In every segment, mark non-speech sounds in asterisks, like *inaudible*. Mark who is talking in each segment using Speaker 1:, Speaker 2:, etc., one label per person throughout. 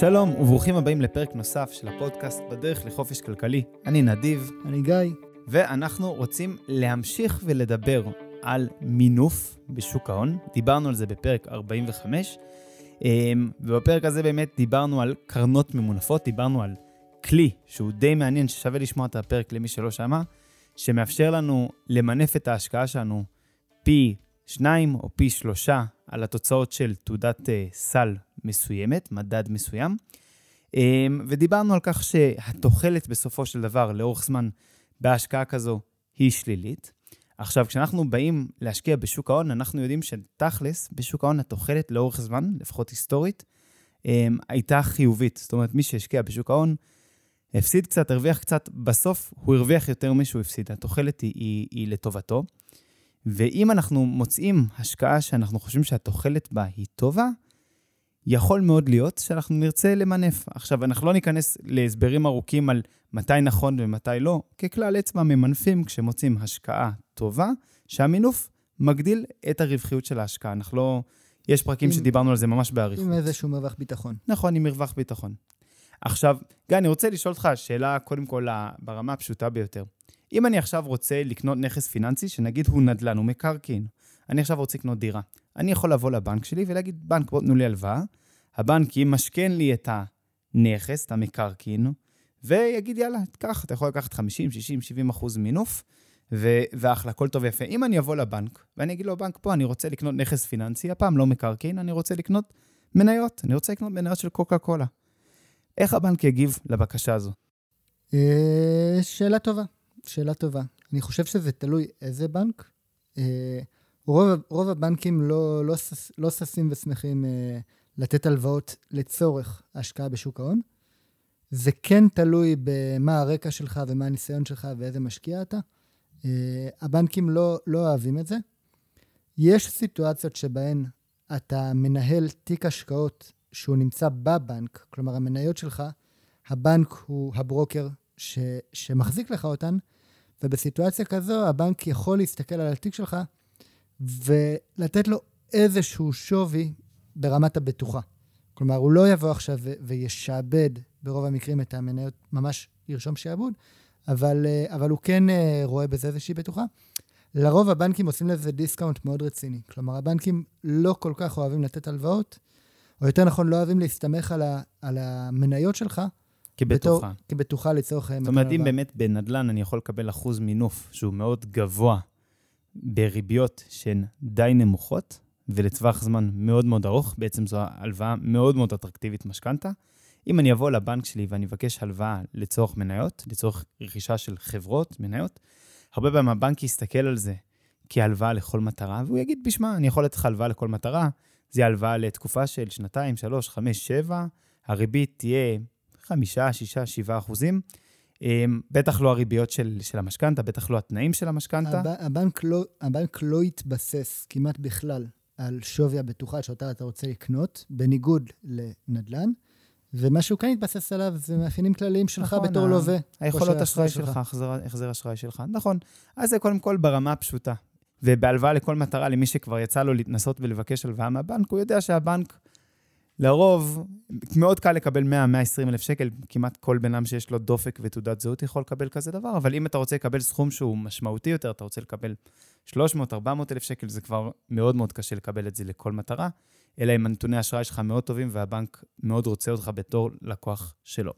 Speaker 1: שלום וברוכים הבאים לפרק נוסף של הפודקאסט בדרך לחופש כלכלי. אני נדיב.
Speaker 2: אני גיא.
Speaker 1: ואנחנו רוצים להמשיך ולדבר על מינוף בשוק ההון. דיברנו על זה בפרק 45, אמ, ובפרק הזה באמת דיברנו על קרנות ממונפות, דיברנו על כלי שהוא די מעניין, ששווה לשמוע את הפרק למי שלא שמע, שמאפשר לנו למנף את ההשקעה שלנו פי שניים או פי שלושה על התוצאות של תעודת uh, סל מסוימת, מדד מסוים. Um, ודיברנו על כך שהתוחלת בסופו של דבר, לאורך זמן, בהשקעה כזו היא שלילית. עכשיו, כשאנחנו באים להשקיע בשוק ההון, אנחנו יודעים שתכלס, בשוק ההון התוחלת לאורך זמן, לפחות היסטורית, um, הייתה חיובית. זאת אומרת, מי שהשקיע בשוק ההון, הפסיד קצת, הרוויח קצת, בסוף הוא הרוויח יותר משהוא הפסיד. התוחלת היא, היא, היא לטובתו. ואם אנחנו מוצאים השקעה שאנחנו חושבים שהתוחלת בה היא טובה, יכול מאוד להיות שאנחנו נרצה למנף. עכשיו, אנחנו לא ניכנס להסברים ארוכים על מתי נכון ומתי לא. ככלל אצבע ממנפים כשמוצאים השקעה טובה, שהמינוף מגדיל את הרווחיות של ההשקעה. אנחנו לא... יש פרקים עם, שדיברנו על זה ממש באריכות.
Speaker 2: עם איזשהו מרווח ביטחון.
Speaker 1: נכון, עם מרווח ביטחון. עכשיו, גיא, אני רוצה לשאול אותך שאלה, קודם כל, ברמה הפשוטה ביותר. אם אני עכשיו רוצה לקנות נכס פיננסי, שנגיד הוא נדל"ן, הוא מקרקעין, אני עכשיו רוצה לקנות דירה, אני יכול לבוא לבנק שלי ולהגיד, בנק, בוא תנו לי הלוואה, הבנק ימשכן לי את הנכס, את המקרקעין, ויגיד, יאללה, קח, אתה יכול לקחת 50, 60, 70 אחוז מינוף, ו- ואחלה, הכל טוב ויפה. אם אני אבוא לבנק, ואני אגיד לו, בנק, פה, אני רוצה לקנות נכס פיננסי, הפעם לא מקרקעין, אני רוצה לקנות מניות, אני רוצה לקנות מניות של קוקה קולה. איך הבנק יגיב לבקשה הזו?
Speaker 2: אה, שאלה טובה. שאלה טובה. אני חושב שזה תלוי איזה בנק. רוב, רוב הבנקים לא, לא, לא ששים ושמחים אה, לתת הלוואות לצורך השקעה בשוק ההון. זה כן תלוי במה הרקע שלך ומה הניסיון שלך ואיזה משקיע אתה. אה, הבנקים לא, לא אוהבים את זה. יש סיטואציות שבהן אתה מנהל תיק השקעות שהוא נמצא בבנק, כלומר המניות שלך, הבנק הוא הברוקר ש, שמחזיק לך אותן, ובסיטואציה כזו הבנק יכול להסתכל על התיק שלך ולתת לו איזשהו שווי ברמת הבטוחה. כלומר, הוא לא יבוא עכשיו וישעבד ברוב המקרים את המניות, ממש ירשום שעבוד, אבל, אה, אבל הוא כן אה, רואה בזה איזושהי בטוחה. לרוב הבנקים עושים לזה discount מאוד רציני. כלומר, הבנקים לא כל כך אוהבים לתת הלוואות, או יותר נכון, לא אוהבים להסתמך על, ה- על המניות שלך,
Speaker 1: כבטוחה.
Speaker 2: בתור, כבטוחה לצורך...
Speaker 1: זאת אומרת, אם באמת בנדל"ן אני יכול לקבל אחוז מינוף שהוא מאוד גבוה בריביות שהן די נמוכות, ולטווח זמן מאוד מאוד ארוך, בעצם זו הלוואה מאוד מאוד אטרקטיבית משכנתה. אם אני אבוא לבנק שלי ואני אבקש הלוואה לצורך מניות, לצורך רכישה של חברות, מניות, הרבה פעמים הבנק יסתכל על זה כהלוואה לכל מטרה, והוא יגיד, בשמע, אני יכול לתת לך הלוואה לכל מטרה, זה הלוואה לתקופה של שנתיים, שלוש, חמש, שבע, הריבית תהיה חמישה, שישה, שבעה אחוזים. אמ, בטח לא הריביות של, של המשכנתה, בטח לא התנאים של המשכנתה.
Speaker 2: הב, הבנק, לא, הבנק לא יתבסס כמעט בכלל על שווי הבטוחה שאותה אתה רוצה לקנות, בניגוד לנדל"ן, ומה שהוא כן יתבסס עליו זה מאפיינים כלליים שלך נכון, בתור לווה.
Speaker 1: היכולות אשראי שלך, החזר אשראי שלך, נכון. אז זה קודם כל ברמה הפשוטה. ובהלוואה לכל מטרה, למי שכבר יצא לו להתנסות ולבקש הלוואה מהבנק, הוא יודע שהבנק לרוב, מאוד קל לקבל 100-120 אלף שקל, כמעט כל בן אדם שיש לו דופק ותעודת זהות יכול לקבל כזה דבר, אבל אם אתה רוצה לקבל סכום שהוא משמעותי יותר, אתה רוצה לקבל 300-400 אלף שקל, זה כבר מאוד מאוד קשה לקבל את זה לכל מטרה, אלא אם הנתוני האשראי שלך מאוד טובים והבנק מאוד רוצה אותך בתור לקוח שלו.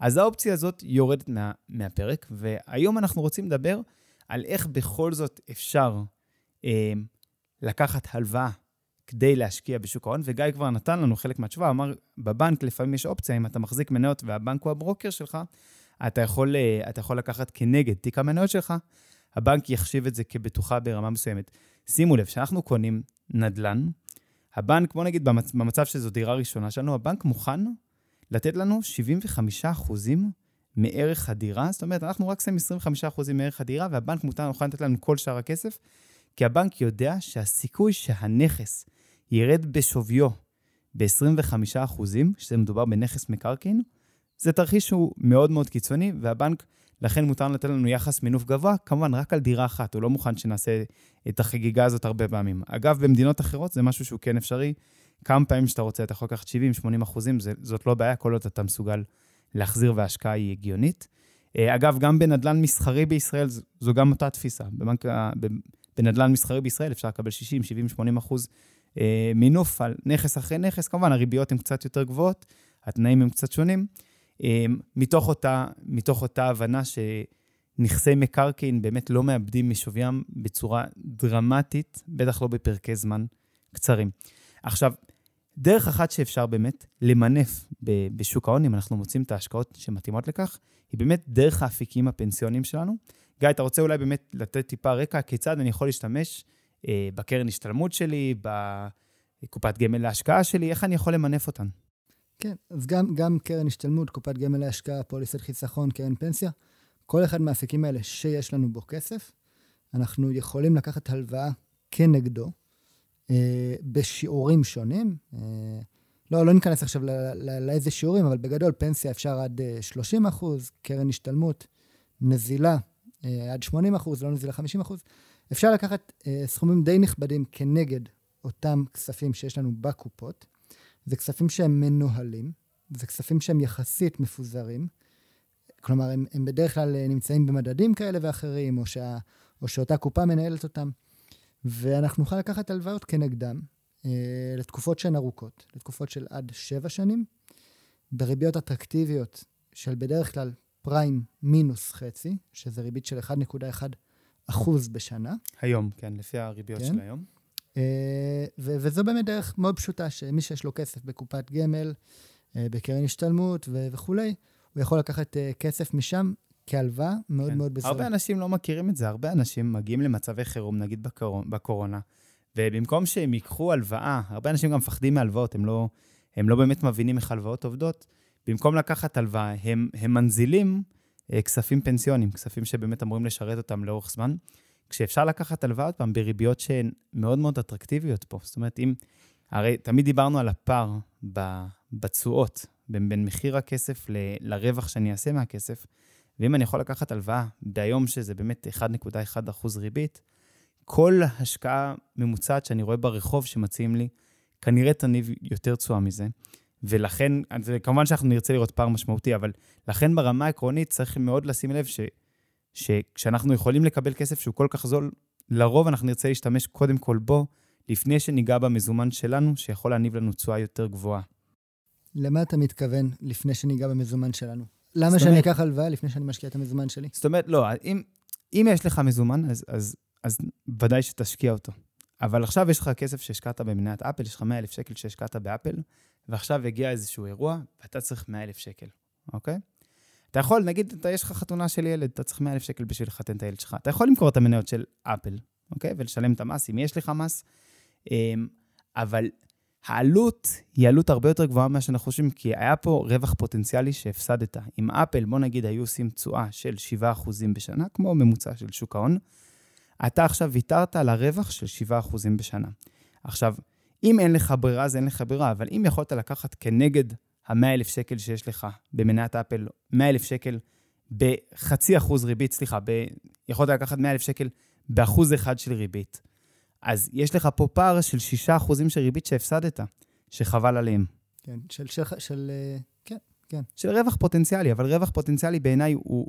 Speaker 1: אז האופציה הזאת יורדת מה, מהפרק, והיום אנחנו רוצים לדבר על איך בכל זאת אפשר אה, לקחת הלוואה כדי להשקיע בשוק ההון, וגיא כבר נתן לנו חלק מהתשובה, אמר, בבנק לפעמים יש אופציה, אם אתה מחזיק מניות והבנק הוא הברוקר שלך, אתה יכול, אה, אתה יכול לקחת כנגד תיק המניות שלך, הבנק יחשיב את זה כבטוחה ברמה מסוימת. שימו לב, כשאנחנו קונים נדל"ן, הבנק, בוא נגיד במצ... במצב שזו דירה ראשונה שלנו, הבנק מוכן לתת לנו 75% מערך הדירה, זאת אומרת, אנחנו רק שמים 25% מערך הדירה, והבנק מוכן לתת לנו כל שאר הכסף, כי הבנק יודע שהסיכוי שהנכס ירד בשוויו ב-25%, שזה מדובר בנכס מקרקעין, זה תרחיש שהוא מאוד מאוד קיצוני, והבנק, לכן מותר לתת לנו יחס מינוף גבוה, כמובן רק על דירה אחת, הוא לא מוכן שנעשה את החגיגה הזאת הרבה פעמים. אגב, במדינות אחרות זה משהו שהוא כן אפשרי, כמה פעמים שאתה רוצה, אתה יכול לקחת 70-80 אחוזים, זאת לא בעיה, כל עוד אתה מסוגל להחזיר וההשקעה היא הגיונית. אה, אגב, גם בנדל"ן מסחרי בישראל, זו גם אותה תפיסה. בנדל"ן מסחרי בישראל אפשר לקבל 60, 70, 80 אחוז מינוף על נכס אחרי נכס. כמובן, הריביות הן קצת יותר גבוהות, התנאים הם קצת שונים. אה, מתוך אותה, מתוך אותה הבנה שנכסי מקרקעין באמת לא מאבדים משוויים בצורה דרמטית, בטח לא בפרקי זמן קצרים. עכשיו, דרך אחת שאפשר באמת למנף בשוק ההון, אם אנחנו מוצאים את ההשקעות שמתאימות לכך, היא באמת דרך האפיקים הפנסיוניים שלנו. גיא, אתה רוצה אולי באמת לתת טיפה רקע כיצד אני יכול להשתמש אה, בקרן השתלמות שלי, בקופת גמל להשקעה שלי, איך אני יכול למנף אותן?
Speaker 2: כן, אז גם, גם קרן השתלמות, קופת גמל להשקעה, פוליסת חיסכון, קרן פנסיה, כל אחד מהאפיקים האלה שיש לנו בו כסף, אנחנו יכולים לקחת הלוואה כנגדו, אה, בשיעורים שונים. אה, לא, לא ניכנס עכשיו לאיזה שיעורים, אבל בגדול פנסיה אפשר עד 30 אה, אחוז, קרן השתלמות, נזילה אה, עד 80 אחוז, לא נזילה 50 אחוז. אפשר לקחת אה, סכומים די נכבדים כנגד אותם כספים שיש לנו בקופות. זה כספים שהם מנוהלים, זה כספים שהם יחסית מפוזרים. כלומר, הם, הם בדרך כלל נמצאים במדדים כאלה ואחרים, או, שה, או שאותה קופה מנהלת אותם. ואנחנו נוכל לקחת הלוואות כנגדם אה, לתקופות שהן ארוכות, לתקופות של עד שבע שנים, בריביות אטרקטיביות של בדרך כלל פריים מינוס חצי, שזה ריבית של 1.1 אחוז בשנה.
Speaker 1: היום, כן, לפי הריביות כן. של היום.
Speaker 2: אה, ו- וזו באמת דרך מאוד פשוטה, שמי שיש לו כסף בקופת גמל, אה, בקרן השתלמות ו- וכולי, הוא יכול לקחת כסף משם כהלוואה מאוד כן. מאוד בזולה.
Speaker 1: הרבה אנשים לא מכירים את זה, הרבה אנשים מגיעים למצבי חירום, נגיד בקור... בקורונה, ובמקום שהם ייקחו הלוואה, הרבה אנשים גם מפחדים מהלוואות, הם לא, הם לא באמת מבינים איך הלוואות עובדות, במקום לקחת הלוואה, הם, הם מנזילים אה, כספים פנסיונים, כספים שבאמת אמורים לשרת אותם לאורך זמן, כשאפשר לקחת הלוואה עוד פעם בריביות שהן מאוד מאוד אטרקטיביות פה. זאת אומרת, אם... הרי תמיד דיברנו על הפער בתשואות בין, בין מחיר הכסף ל, לרווח שאני אעשה מהכסף, ואם אני יכול לקחת הלוואה ביום שזה באמת 1.1% ריבית, כל השקעה ממוצעת שאני רואה ברחוב שמציעים לי, כנראה תניב יותר תשואה מזה. ולכן, כמובן שאנחנו נרצה לראות פער משמעותי, אבל לכן ברמה העקרונית צריך מאוד לשים לב ש, שכשאנחנו יכולים לקבל כסף שהוא כל כך זול, לרוב אנחנו נרצה להשתמש קודם כל בו, לפני שניגע במזומן שלנו, שיכול להניב לנו תשואה יותר גבוהה.
Speaker 2: למה אתה מתכוון לפני שניגע במזומן שלנו? למה שאני אקח הלוואה לפני שאני משקיע את המזומן שלי?
Speaker 1: זאת אומרת, לא, אם, אם יש לך מזומן, אז, אז, אז ודאי שתשקיע אותו. אבל עכשיו יש לך כסף שהשקעת במניית אפל, יש לך 100,000 שקל שהשקעת באפל, ועכשיו הגיע איזשהו אירוע, ואתה צריך 100,000 שקל, אוקיי? אתה יכול, נגיד, אתה, יש לך חתונה של ילד, אתה צריך 100,000 שקל בשביל לחתן את הילד שלך. אתה יכול למכור את המניות של אפל, אוקיי? ולשלם את המס, אם יש לך מס. אמ, אבל העלות היא עלות הרבה יותר גבוהה ממה שאנחנו חושבים, כי היה פה רווח פוטנציאלי שהפסדת. אם אפל, בוא נגיד, היו עושים תשואה של 7% בשנה, כמו ממוצע של שוק ההון, אתה עכשיו ויתרת על הרווח של 7% בשנה. עכשיו, אם אין לך ברירה, אז אין לך ברירה, אבל אם יכולת לקחת כנגד ה-100,000 שקל שיש לך במניית אפל, 100,000 שקל בחצי אחוז ריבית, סליחה, ב... יכולת לקחת 100,000 שקל באחוז אחד של ריבית, אז יש לך פה פער של 6% של ריבית שהפסדת, שחבל עליהם.
Speaker 2: כן, של, של, של, אה, כן, כן.
Speaker 1: של רווח פוטנציאלי, אבל רווח פוטנציאלי בעיניי הוא,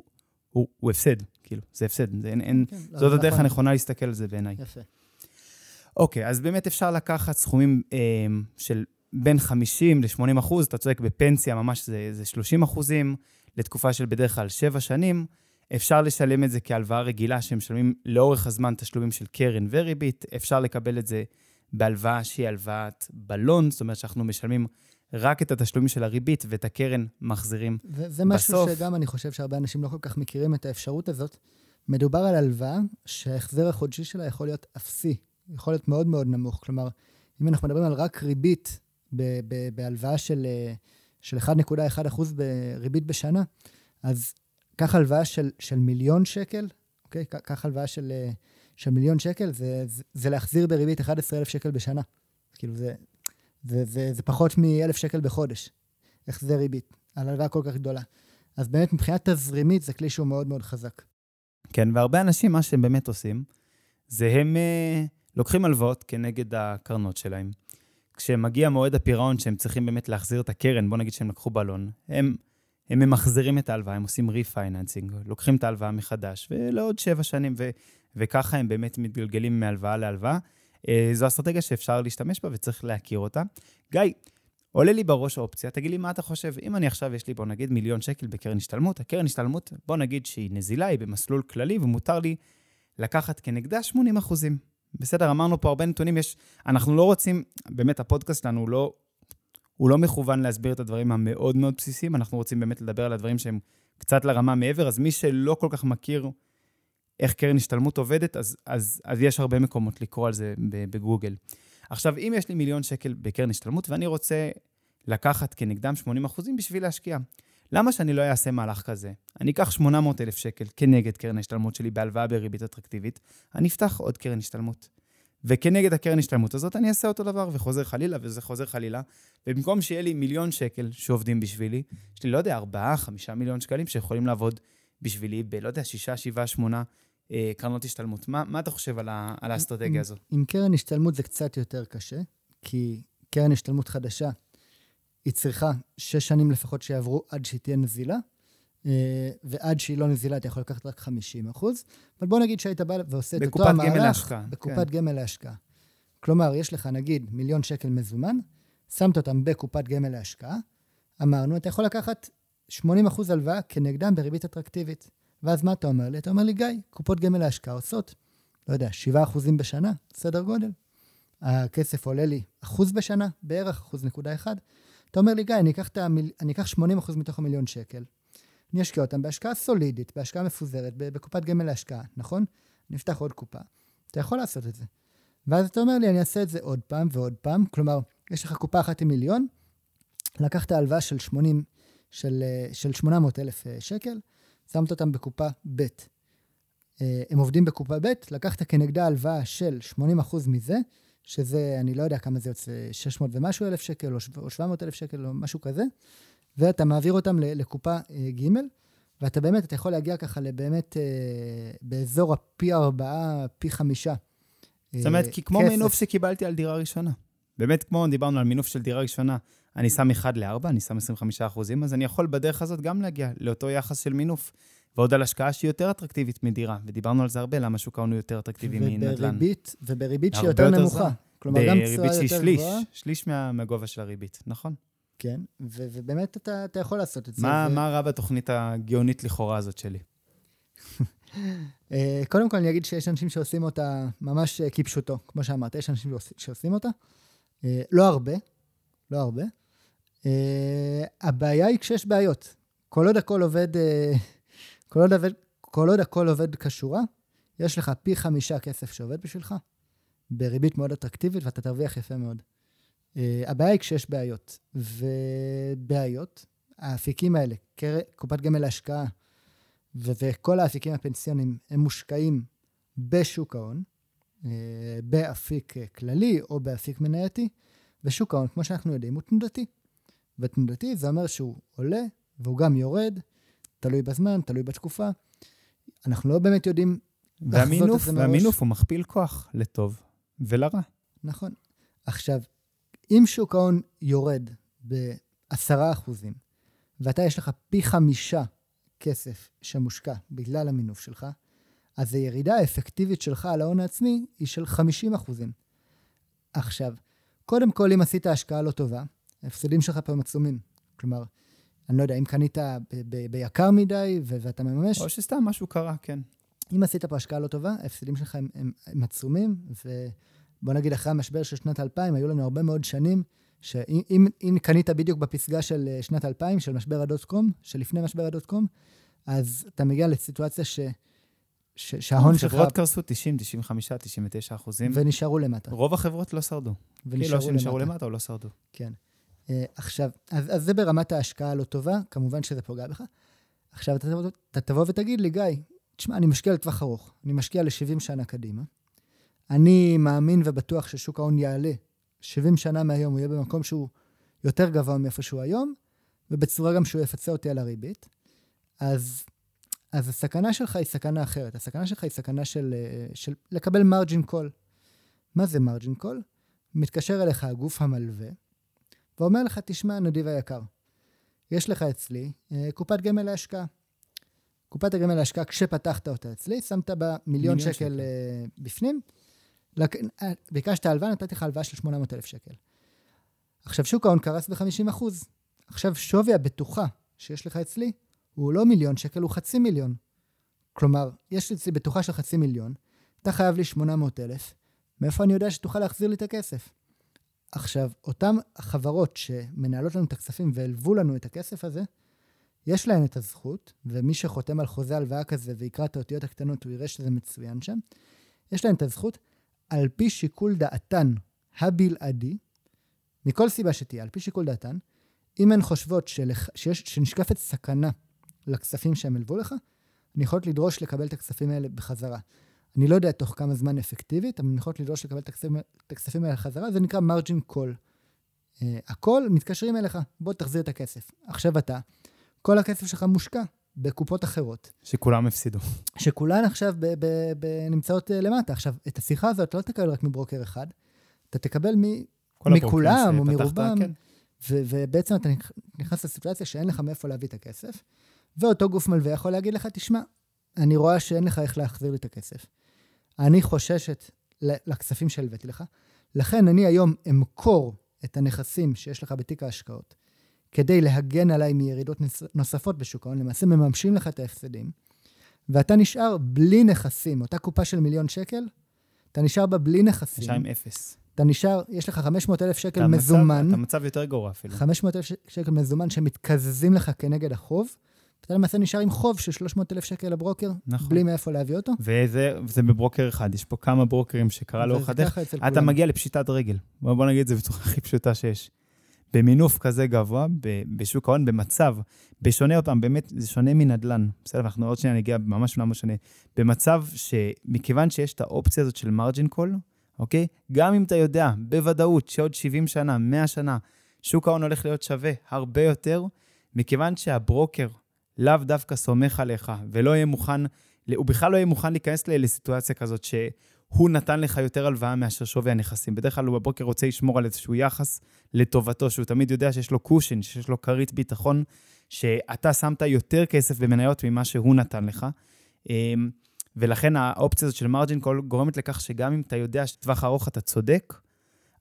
Speaker 1: הוא, הוא הפסד, כאילו, זה הפסד. זה, אין, אין, כן, זאת לא, הדרך נכון. הנכונה להסתכל על זה בעיניי.
Speaker 2: יפה.
Speaker 1: אוקיי, אז באמת אפשר לקחת סכומים אה, של בין 50 ל-80 אחוז, אתה צודק, בפנסיה ממש זה, זה 30 אחוזים, לתקופה של בדרך כלל 7 שנים. אפשר לשלם את זה כהלוואה רגילה, שמשלמים לאורך הזמן תשלומים של קרן וריבית. אפשר לקבל את זה בהלוואה שהיא הלוואת בלון, זאת אומרת שאנחנו משלמים רק את התשלומים של הריבית ואת הקרן מחזירים
Speaker 2: בסוף. זה משהו. שגם אני חושב שהרבה אנשים לא כל כך מכירים את האפשרות הזאת. מדובר על הלוואה שההחזר החודשי שלה יכול להיות אפסי, יכול להיות מאוד מאוד נמוך. כלומר, אם אנחנו מדברים על רק ריבית בהלוואה של, של 1.1% בריבית בשנה, אז קח הלוואה של, של מיליון שקל, אוקיי? קח הלוואה של, של מיליון שקל, זה, זה, זה להחזיר בריבית 11,000 שקל בשנה. כאילו, זה, זה, זה, זה פחות מ-1,000 שקל בחודש, החזר ריבית, על הלוואה כל כך גדולה. אז באמת, מבחינה תזרימית, זה כלי שהוא מאוד מאוד חזק.
Speaker 1: כן, והרבה אנשים, מה שהם באמת עושים, זה הם אה, לוקחים הלוואות כנגד הקרנות שלהם. כשמגיע מועד הפירעון שהם צריכים באמת להחזיר את הקרן, בוא נגיד שהם לקחו בלון, הם, הם ממחזרים את ההלוואה, הם עושים refinancing, לוקחים את ההלוואה מחדש, ולעוד שבע שנים, ו, וככה הם באמת מתגלגלים מהלוואה להלוואה. אה, זו אסטרטגיה שאפשר להשתמש בה וצריך להכיר אותה. גיא, עולה לי בראש האופציה, תגיד לי מה אתה חושב. אם אני עכשיו, יש לי, בוא נגיד, מיליון שקל בקרן השתלמות, הקרן השתלמות, בוא נגיד שהיא נזילה, היא במסלול כללי, ומותר לי לקחת כנגדה 80 אחוזים. בסדר, אמרנו פה הרבה נתונים, יש... אנחנו לא רוצים, באמת, הפודקאסט שלנו הוא לא, הוא לא מכוון להסביר את הדברים המאוד מאוד בסיסיים, אנחנו רוצים באמת לדבר על הדברים שהם קצת לרמה מעבר, אז מי שלא כל כך מכיר איך קרן השתלמות עובדת, אז, אז, אז יש הרבה מקומות לקרוא על זה בגוגל. עכשיו, אם יש לי מיליון שקל בקרן השתלמות ואני רוצה לקחת כנגדם 80 אחוזים בשביל להשקיע, למה שאני לא אעשה מהלך כזה? אני אקח 800 אלף שקל כנגד קרן ההשתלמות שלי בהלוואה בריבית אטרקטיבית, אני אפתח עוד קרן השתלמות. וכנגד הקרן השתלמות הזאת אני אעשה אותו דבר, וחוזר חלילה, וזה חוזר חלילה. ובמקום שיהיה לי מיליון שקל שעובדים בשבילי, יש לי, לא יודע, 4, 5 מיליון שקלים שיכולים לעבוד בשבילי ב, לא יודע, 6, 7, 8 אה, קרנות השתלמות. מה, מה אתה חושב על, ה, על האסטרטגיה הזו?
Speaker 2: עם קרן השתלמות זה קצת יותר קשה, כי קרן השתלמות חדשה, היא צריכה שש שנים לפחות שיעברו עד שהיא תהיה נזילה, אה, ועד שהיא לא נזילה אתה יכול לקחת רק 50 אחוז. אבל בוא נגיד שהיית בא ועושה את אותו המהלך...
Speaker 1: בקופת גמל להשקעה.
Speaker 2: בקופת כן. גמל להשקעה. כלומר, יש לך נגיד מיליון שקל מזומן, שמת אותם בקופת גמל להשקעה, אמרנו, אתה יכול לקחת 80 אחוז הלוואה כנגדם בריבית אטרקטיבית. ואז מה אתה אומר לי? אתה אומר לי, גיא, קופות גמל להשקעה עושות, לא יודע, 7 אחוזים בשנה, סדר גודל. הכסף עולה לי אחוז בשנה, בערך אחוז נקודה אחד. אתה אומר לי, גיא, אני אקח, המיל... אני אקח 80 אחוז מתוך המיליון שקל, אני אשקיע אותם בהשקעה סולידית, בהשקעה מפוזרת, בקופת גמל להשקעה, נכון? אני אפתח עוד קופה. אתה יכול לעשות את זה. ואז אתה אומר לי, אני אעשה את זה עוד פעם ועוד פעם. כלומר, יש לך קופה אחת עם מיליון, לקחת הלוואה של 80, של, של 800 אלף אה, שקל, שמת אותם בקופה ב'. אה, הם עובדים בקופה ב', לקחת כנגדה הלוואה של 80% מזה, שזה, אני לא יודע כמה זה יוצא, 600 ומשהו אלף שקל, או 700 אלף שקל, או משהו כזה, ואתה מעביר אותם לקופה אה, ג', ואתה באמת, אתה יכול להגיע ככה לבאמת, אה, באזור הפי ארבעה, פי חמישה.
Speaker 1: זאת אומרת, כי כמו מינוף שקיבלתי על דירה ראשונה. באמת, כמו דיברנו על מינוף של דירה ראשונה, אני שם 1 ל-4, אני שם 25 אחוזים, אז אני יכול בדרך הזאת גם להגיע לאותו יחס של מינוף. ועוד על השקעה שהיא יותר אטרקטיבית מדירה, ודיברנו על זה הרבה, למה שוק ההון הוא יותר אטרקטיבי מנדל"ן.
Speaker 2: ובריבית, ובריבית שהיא יותר נמוכה.
Speaker 1: כלומר, גם תשואה יותר שליש, גבוהה. שליש מה, מהגובה של הריבית, נכון.
Speaker 2: כן, ו- ובאמת אתה, אתה יכול לעשות את זה.
Speaker 1: מה,
Speaker 2: ו...
Speaker 1: מה רע בתוכנית הגאונית לכאורה הזאת שלי? *laughs*
Speaker 2: אה, קודם כל אני אגיד שיש אנשים שעושים אותה ממש אה, כפשוטו, כמו שאמרת, יש אנשים שעושים אותה. אה, לא הרבה, לא הרבה. הבעיה היא כשיש בעיות. כל עוד הכל עובד, *laughs* כל עוד, עובד, כל עוד הכל עובד כשורה, יש לך פי חמישה כסף שעובד בשבילך, בריבית מאוד אטרקטיבית, ואתה תרוויח יפה מאוד. הבעיה היא כשיש בעיות. ובעיות, האפיקים האלה, קופת גמל להשקעה, וכל האפיקים הפנסיוניים הם מושקעים בשוק ההון, אה, באפיק כללי או באפיק מנייתי, ושוק ההון, כמו שאנחנו יודעים, הוא תנודתי. ותנודתי זה אומר שהוא עולה והוא גם יורד, תלוי בזמן, תלוי בתקופה. אנחנו לא באמת יודעים
Speaker 1: והמינוף, והמינוף הוא מכפיל כוח לטוב ולרע.
Speaker 2: נכון. עכשיו, אם שוק ההון יורד ב-10%, ואתה יש לך פי חמישה כסף שמושקע בגלל המינוף שלך, אז הירידה האפקטיבית שלך על ההון העצמי היא של 50 אחוזים. עכשיו, קודם כל, אם עשית השקעה לא טובה, ההפסדים שלך פה הם עצומים. כלומר, אני לא יודע, אם קנית ביקר מדי ואתה מממש...
Speaker 1: או שסתם משהו קרה, כן.
Speaker 2: אם עשית פה השקעה לא טובה, ההפסדים שלך הם, הם, הם עצומים, ובוא נגיד, אחרי המשבר של שנת 2000, היו לנו הרבה מאוד שנים שאם אם קנית בדיוק בפסגה של אה, שנת 2000, של משבר הדוט קום, שלפני משבר הדוט קום, אז אתה מגיע לסיטואציה ש... ש... שההון שלך...
Speaker 1: חברות קרסו 90, 95, 99 אחוזים.
Speaker 2: ונשארו למטה.
Speaker 1: רוב החברות לא שרדו. ונשארו כאילו שנשארו למטה. למטה או לא שרדו.
Speaker 2: כן. Uh, עכשיו, אז, אז זה ברמת ההשקעה הלא טובה, כמובן שזה פוגע בך. עכשיו, אתה, אתה תבוא ותגיד לי, גיא, תשמע, אני משקיע לטווח ארוך, אני משקיע ל-70 שנה קדימה. אני מאמין ובטוח ששוק ההון יעלה 70 שנה מהיום הוא יהיה במקום שהוא יותר גבוה מאיפה שהוא היום, ובצורה גם שהוא יפצה אותי על הריבית. אז, אז הסכנה שלך היא סכנה אחרת. הסכנה שלך היא סכנה של, של לקבל margin call. מה זה margin call? מתקשר אליך הגוף המלווה, ואומר לך, תשמע, נדיב היקר, יש לך אצלי אה, קופת גמל להשקעה. קופת הגמל להשקעה, כשפתחת אותה אצלי, שמת בה מיליון שקל, שקל אה, בפנים, לק... אה, ביקשת הלוואה, נתתי לך הלוואה של 800,000 שקל. עכשיו, שוק ההון קרס ב-50%. עכשיו, שווי הבטוחה שיש לך אצלי הוא לא מיליון שקל, הוא חצי מיליון. כלומר, יש אצלי בטוחה של חצי מיליון, אתה חייב לי 800,000, מאיפה אני יודע שתוכל להחזיר לי את הכסף? עכשיו, אותן חברות שמנהלות לנו את הכספים והלוו לנו את הכסף הזה, יש להן את הזכות, ומי שחותם על חוזה הלוואה כזה ויקרא את האותיות הקטנות, הוא יראה שזה מצוין שם, יש להן את הזכות, על פי שיקול דעתן הבלעדי, מכל סיבה שתהיה, על פי שיקול דעתן, אם הן חושבות שלח, שיש, שנשקפת סכנה לכספים שהן הלוו לך, הן יכולות לדרוש לקבל את הכספים האלה בחזרה. אני לא יודע תוך כמה זמן אפקטיבית, אבל הן יכולות לדרוש לקבל את הכספים, האלה בחזרה, זה נקרא מרג'ין קול. Uh, הכל מתקשרים אליך, בוא תחזיר את הכסף. עכשיו אתה, כל הכסף שלך מושקע בקופות אחרות.
Speaker 1: שכולם הפסידו.
Speaker 2: שכולן עכשיו ב- ב- ב- נמצאות uh, למטה. עכשיו, את השיחה הזאת לא תקבל רק מברוקר אחד, אתה תקבל מ- מכולם או מרובם, כן. ו- ובעצם אתה נכנס לסיטואציה שאין לך מאיפה להביא את הכסף, ואותו גוף מלווה יכול להגיד לך, תשמע, אני רואה שאין לך איך להחזיר לי את הכסף. אני חוששת לכספים שהלוויתי לך, לכן אני היום אמכור את הנכסים שיש לך בתיק ההשקעות, כדי להגן עליי מירידות נוספות בשוק ההון, למעשה מממשים לך את ההפסדים, ואתה נשאר בלי נכסים, אותה קופה של מיליון שקל, אתה נשאר בה בלי נכסים.
Speaker 1: נשאר עם אפס.
Speaker 2: אתה נשאר, יש לך 500 אלף שקל מזומן.
Speaker 1: אתה מצב יותר גרוע אפילו.
Speaker 2: 500 אלף שקל מזומן שמתקזזים לך כנגד החוב, אתה למעשה נשאר עם חוב של 300 אלף שקל לברוקר, נכון. בלי מאיפה להביא אותו.
Speaker 1: וזה, וזה בברוקר אחד, יש פה כמה ברוקרים שקרה לאורך הדרך. אתה כולם. מגיע לפשיטת רגל. בוא, בוא נגיד את זה בצורה הכי פשוטה שיש. במינוף כזה גבוה, בשוק ההון, במצב, בשונה אותם, באמת, זה שונה מנדל"ן. בסדר, אנחנו עוד שניה נגיע ממש ממש שונה. במצב שמכיוון שיש את האופציה הזאת של מרג'ין קול, אוקיי? גם אם אתה יודע בוודאות שעוד 70 שנה, 100 שנה, שוק ההון הולך להיות שווה הרבה יותר, מכיוון שהברוקר לאו דווקא סומך עליך ולא יהיה מוכן, הוא בכלל לא יהיה מוכן להיכנס לסיטואציה כזאת שהוא נתן לך יותר הלוואה מאשר שווי הנכסים. בדרך כלל הוא בברוקר רוצה לשמור על איזשהו יחס לטובתו, שהוא תמיד יודע שיש לו קושין, שיש לו כרית ביטחון, שאתה שמת יותר כסף במניות ממה שהוא נתן לך. אמ, ולכן האופציה הזאת של מרג'ין קול גורמת לכך שגם אם אתה יודע שטווח ארוך אתה צודק,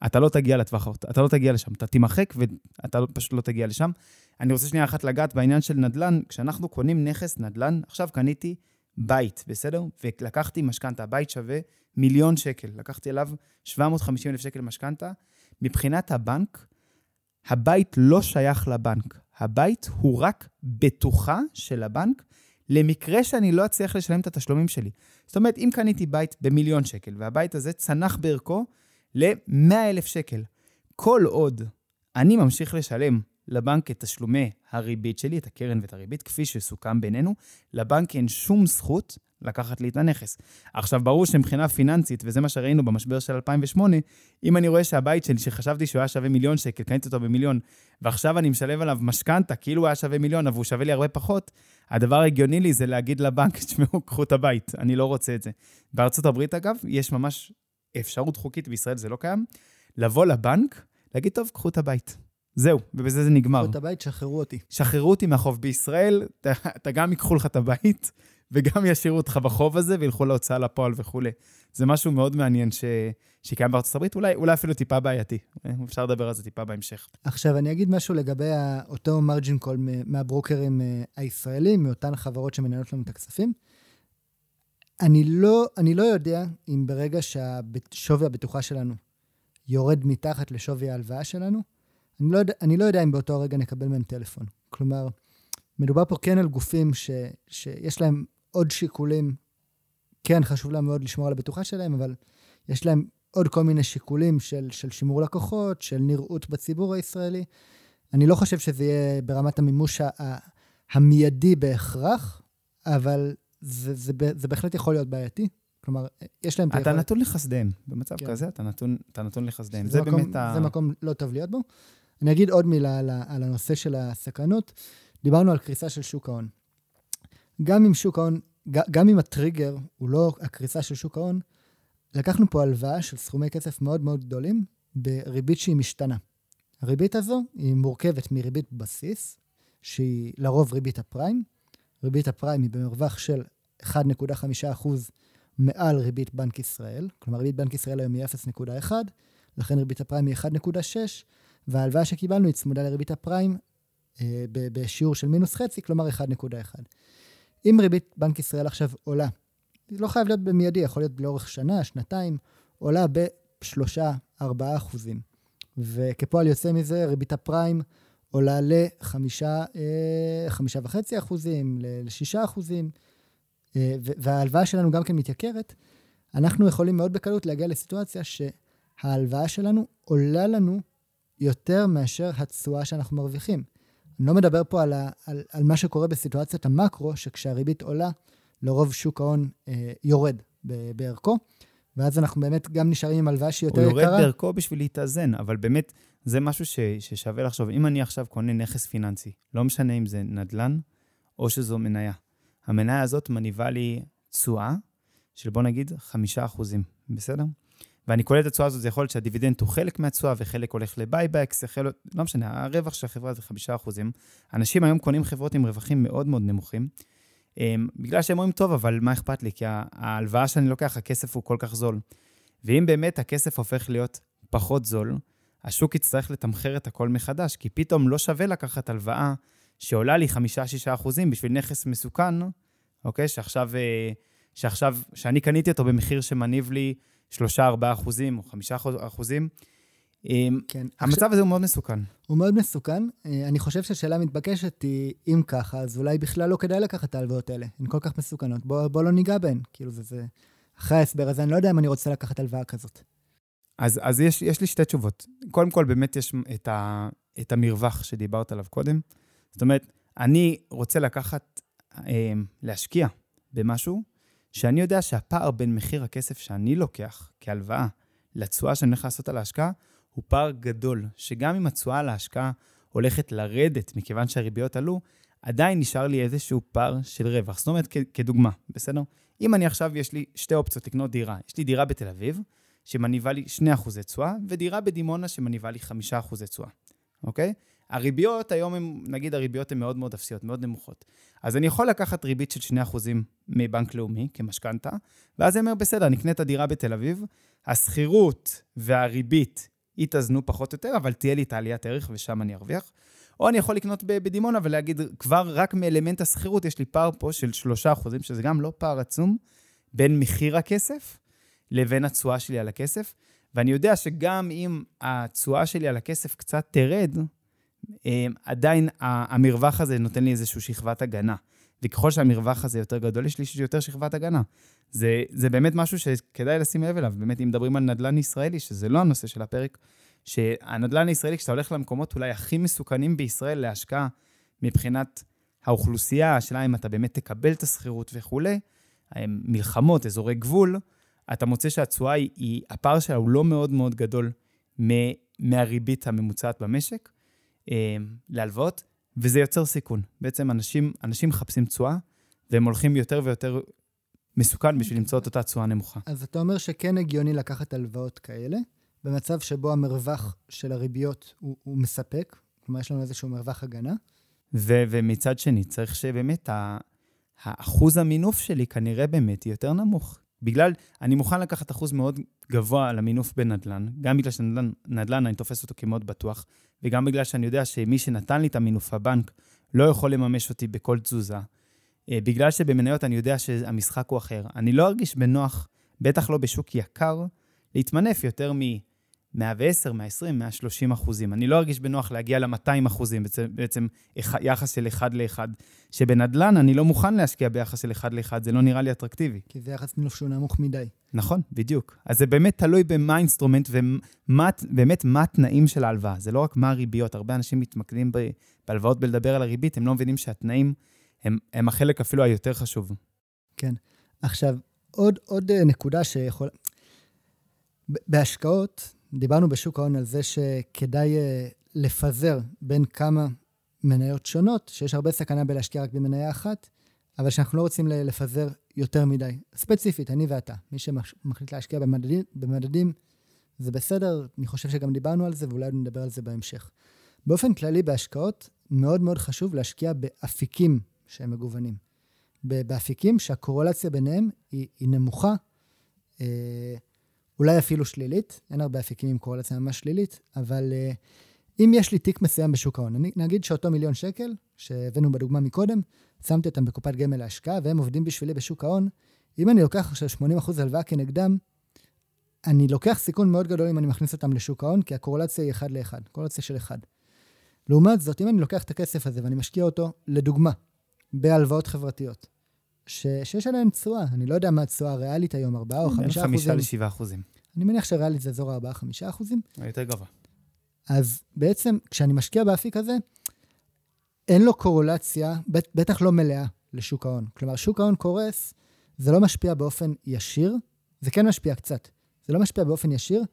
Speaker 1: אתה לא תגיע לטווח אתה לא תגיע לשם, אתה תימחק ואתה פשוט לא תגיע לשם. אני רוצה שנייה אחת לגעת בעניין של נדל"ן. כשאנחנו קונים נכס נדל"ן, עכשיו קניתי בית, בסדר? ולקחתי משכנתה, הבית שווה מיליון שקל, לקחתי עליו 750 אלף שקל משכנתה. מבחינת הבנק, הבית לא שייך לבנק. הבית הוא רק בטוחה של הבנק למקרה שאני לא אצליח לשלם את התשלומים שלי. זאת אומרת, אם קניתי בית במיליון שקל, והבית הזה צנח בערכו ל-100 אלף שקל, כל עוד אני ממשיך לשלם לבנק את תשלומי הריבית שלי, את הקרן ואת הריבית, כפי שסוכם בינינו, לבנק אין שום זכות לקחת לי את הנכס. עכשיו, ברור שמבחינה פיננסית, וזה מה שראינו במשבר של 2008, אם אני רואה שהבית שלי, שחשבתי שהוא היה שווה מיליון שקל, קניתי אותו במיליון, ועכשיו אני משלם עליו משכנתה, כאילו הוא היה שווה מיליון, אבל הוא שווה לי הרבה פחות, הדבר ההגיוני לי זה להגיד לבנק, תשמעו, קחו את הבית, אני לא רוצה את זה. בארצות הברית, אגב, יש ממש אפשרות חוקית, בישראל זה לא קיים, לבוא לבנק, להגיד, טוב, קחו את הבית. זהו, ובזה זה נגמר.
Speaker 2: קחו את הבית, שחררו אותי.
Speaker 1: שחררו אותי מהחוב בישראל, אתה, אתה גם ייקחו לך את הבית, וגם ישאירו אותך בחוב הזה, וילכו להוצאה לפועל וכולי. זה משהו מאוד מעניין ש... שקיים בארצות הברית, אולי, אולי אפילו טיפה בעייתי. אפשר לדבר על זה טיפה בהמשך.
Speaker 2: עכשיו, אני אגיד משהו לגבי אותו מרג'ין קול מהברוקרים אה, הישראלים, מאותן חברות שמנהלות לנו את הכספים. אני לא, אני לא יודע אם ברגע שהשווי הבטוחה שלנו יורד מתחת לשווי ההלוואה שלנו, אני לא, אני לא יודע אם באותו הרגע נקבל מהם טלפון. כלומר, מדובר פה כן על גופים ש, שיש להם עוד שיקולים, כן, חשוב להם מאוד לשמור על הבטוחה שלהם, אבל יש להם עוד כל מיני שיקולים של, של שימור לקוחות, של נראות בציבור הישראלי. אני לא חושב שזה יהיה ברמת המימוש ה, המיידי בהכרח, אבל זה, זה, זה, זה בהחלט יכול להיות בעייתי. כלומר, יש להם...
Speaker 1: אתה יכול... נתון לחסדיהם. במצב כן. כזה אתה נתון, אתה נתון לחסדיהם. זה,
Speaker 2: זה מקום, באמת ה... זה מקום לא טוב להיות בו. אני אגיד עוד מילה על, על הנושא של הסכנות. דיברנו על קריסה של שוק ההון. גם אם שוק ההון, גם אם הטריגר הוא לא הקריסה של שוק ההון, לקחנו פה הלוואה של סכומי כסף מאוד מאוד גדולים, בריבית שהיא משתנה. הריבית הזו היא מורכבת מריבית בסיס, שהיא לרוב ריבית הפריים. ריבית הפריים היא במרווח של 1.5% מעל ריבית בנק ישראל. כלומר, ריבית בנק ישראל היום היא 0.1, לכן ריבית הפריים היא 1.6, וההלוואה שקיבלנו היא צמודה לריבית הפריים אה, בשיעור של מינוס חצי, כלומר 1.1. אם ריבית בנק ישראל עכשיו עולה, זה לא חייב להיות במיידי, יכול להיות לאורך שנה, שנתיים, עולה ב-3-4 אחוזים. וכפועל יוצא מזה, ריבית הפריים עולה ל-5.5 אה, אחוזים, ל-6 אחוזים, אה, וההלוואה שלנו גם כן מתייקרת, אנחנו יכולים מאוד בקלות להגיע לסיטואציה שההלוואה שלנו עולה לנו יותר מאשר התשואה שאנחנו מרוויחים. אני לא מדבר פה על, ה, על, על מה שקורה בסיטואציית המקרו, שכשהריבית עולה, לרוב שוק ההון אה, יורד בערכו, ואז אנחנו באמת גם נשארים עם הלוואה שהיא יותר יקרה.
Speaker 1: הוא יורד בערכו בשביל להתאזן, אבל באמת, זה משהו ש, ששווה לחשוב. אם אני עכשיו קונה נכס פיננסי, לא משנה אם זה נדל"ן או שזו מניה, המניה הזאת מניבה לי תשואה של בוא נגיד 5%, בסדר? ואני קולט את התשואה הזאת, זה יכול להיות שהדיבידנד הוא חלק מהתשואה וחלק הולך ל buybacks, לא משנה, הרווח של החברה זה 5%. אנשים היום קונים חברות עם רווחים מאוד מאוד נמוכים, אמ, בגלל שהם אומרים, טוב, אבל מה אכפת לי? כי ההלוואה שאני לוקח, הכסף הוא כל כך זול. ואם באמת הכסף הופך להיות פחות זול, השוק יצטרך לתמחר את הכל מחדש, כי פתאום לא שווה לקחת הלוואה שעולה לי 5-6 אחוזים בשביל נכס מסוכן, אוקיי? שעכשיו, אה, שעכשיו, שאני קניתי אותו במחיר שמניב לי 3-4 אחוזים או 5 אחוזים, אמ, כן. המצב עכשיו, הזה הוא מאוד מסוכן.
Speaker 2: הוא מאוד מסוכן. אה, אני חושב שהשאלה המתבקשת היא, אם ככה, אז אולי בכלל לא כדאי לקחת את ההלוואות האלה. הן כל כך מסוכנות. בוא, בוא לא ניגע בהן. כאילו, זה, זה... אחרי ההסבר הזה, אני לא יודע אם אני רוצה לקחת הלוואה כזאת.
Speaker 1: אז, אז יש, יש לי שתי תשובות. קודם כל, באמת יש את, ה, את המרווח שדיברת עליו קודם. זאת אומרת, אני רוצה לקחת, אה, להשקיע במשהו שאני יודע שהפער בין מחיר הכסף שאני לוקח כהלוואה לתשואה שאני הולך לעשות על ההשקעה, הוא פער גדול, שגם אם התשואה על ההשקעה הולכת לרדת מכיוון שהריביות עלו, עדיין נשאר לי איזשהו פער של רווח. זאת אומרת, כדוגמה, בסדר? אם אני עכשיו, יש לי שתי אופציות לקנות דירה. יש לי דירה בתל אביב, שמניבה לי 2% תשואה, ודירה בדימונה שמניבה לי 5% תשואה, אוקיי? הריביות היום הם, נגיד הריביות הן מאוד מאוד אפסיות, מאוד נמוכות. אז אני יכול לקחת ריבית של 2% מבנק לאומי כמשכנתה, ואז אני אומר, בסדר, אני אקנה את הדירה בתל אביב, השכירות והריבית יתאזנו פחות או יותר, אבל תהיה לי את העליית ערך ושם אני ארוויח. או אני יכול לקנות בדימונה ולהגיד, כבר רק מאלמנט השכירות יש לי פער פה של 3%, שזה גם לא פער עצום, בין מחיר הכסף לבין התשואה שלי על הכסף. ואני יודע שגם אם התשואה שלי על הכסף קצת תרד, אה, עדיין המרווח הזה נותן לי איזושהי שכבת הגנה. וככל שהמרווח הזה יותר גדול, יש לי יותר שכבת הגנה. זה, זה באמת משהו שכדאי לשים לב אליו. באמת, אם מדברים על נדל"ן ישראלי, שזה לא הנושא של הפרק, שהנדל"ן הישראלי, כשאתה הולך למקומות אולי הכי מסוכנים בישראל להשקעה מבחינת האוכלוסייה, השאלה אם אתה באמת תקבל את השכירות וכולי, מלחמות, אזורי גבול, אתה מוצא שהתשואה היא, היא, הפער שלה הוא לא מאוד מאוד גדול מהריבית הממוצעת במשק אה, להלוואות, וזה יוצר סיכון. בעצם אנשים, אנשים מחפשים תשואה, והם הולכים יותר ויותר מסוכן בשביל למצוא את אותה תשואה נמוכה.
Speaker 2: אז אתה אומר שכן הגיוני לקחת הלוואות כאלה, במצב שבו המרווח של הריביות הוא, הוא מספק, כלומר יש לנו איזשהו מרווח הגנה.
Speaker 1: ו- ומצד שני, צריך שבאמת האחוז המינוף שלי כנראה באמת יהיה יותר נמוך. בגלל, אני מוכן לקחת אחוז מאוד גבוה על המינוף בנדל"ן, גם בגלל שנדל"ן, אני תופס אותו כמאוד בטוח, וגם בגלל שאני יודע שמי שנתן לי את המינוף, הבנק, לא יכול לממש אותי בכל תזוזה. אה, בגלל שבמניות אני יודע שהמשחק הוא אחר. אני לא ארגיש בנוח, בטח לא בשוק יקר, להתמנף יותר מ... 110, 120, 130 אחוזים. אני לא ארגיש בנוח להגיע ל-200 אחוזים, בעצם, יחס של 1 ל-1. שבנדל"ן אני לא מוכן להשקיע ביחס של 1 ל-1, זה לא נראה לי אטרקטיבי.
Speaker 2: כי זה יחס שהוא נמוך מדי.
Speaker 1: נכון, בדיוק. אז זה באמת תלוי במה ה instrument ובאמת מה התנאים של ההלוואה. זה לא רק מה הריביות. הרבה אנשים מתמקדים בהלוואות בלדבר על הריבית, הם לא מבינים שהתנאים הם, הם החלק אפילו היותר חשוב.
Speaker 2: כן. עכשיו, עוד, עוד אה, נקודה שיכול... בהשקעות, דיברנו בשוק ההון על זה שכדאי אה, לפזר בין כמה מניות שונות, שיש הרבה סכנה בלהשקיע רק במניה אחת, אבל שאנחנו לא רוצים לפזר יותר מדי. ספציפית, אני ואתה, מי שמחליט להשקיע במדדים, במדדים זה בסדר, אני חושב שגם דיברנו על זה, ואולי נדבר על זה בהמשך. באופן כללי, בהשקעות, מאוד מאוד חשוב להשקיע באפיקים שהם מגוונים. באפיקים שהקורולציה ביניהם היא, היא נמוכה, אה, אולי אפילו שלילית, אין הרבה אפיקים עם קורולציה ממש שלילית, אבל אה, אם יש לי תיק מסוים בשוק ההון, נגיד שאותו מיליון שקל, שהבאנו בדוגמה מקודם, שמתי אותם בקופת גמל להשקעה, והם עובדים בשבילי בשוק ההון, אם אני לוקח עכשיו 80% הלוואה כנגדם, אני לוקח סיכון מאוד גדול אם אני מכניס אותם לשוק ההון, כי הקורולציה היא 1 ל-1, קורולציה של 1. לעומת זאת, אם אני לוקח את הכסף הזה ואני משקיע אותו, לדוגמה, בהלוואות חברתיות, ש- שיש עליהן תשואה, אני לא יודע מה התשואה הריאלית היום, 4 או 5 אחוזים.
Speaker 1: בין 5 ל-7 אחוזים.
Speaker 2: אני מניח שריאלית זה אזור 4-5 אחוזים.
Speaker 1: יותר גבוה.
Speaker 2: אז בעצם, כשאני משקיע באפיק הזה, אין לו קורולציה, בטח לא מלאה, לשוק ההון. כלומר, שוק ההון קורס, זה לא משפיע באופן ישיר, זה כן משפיע קצת. זה לא משפיע באופן ישיר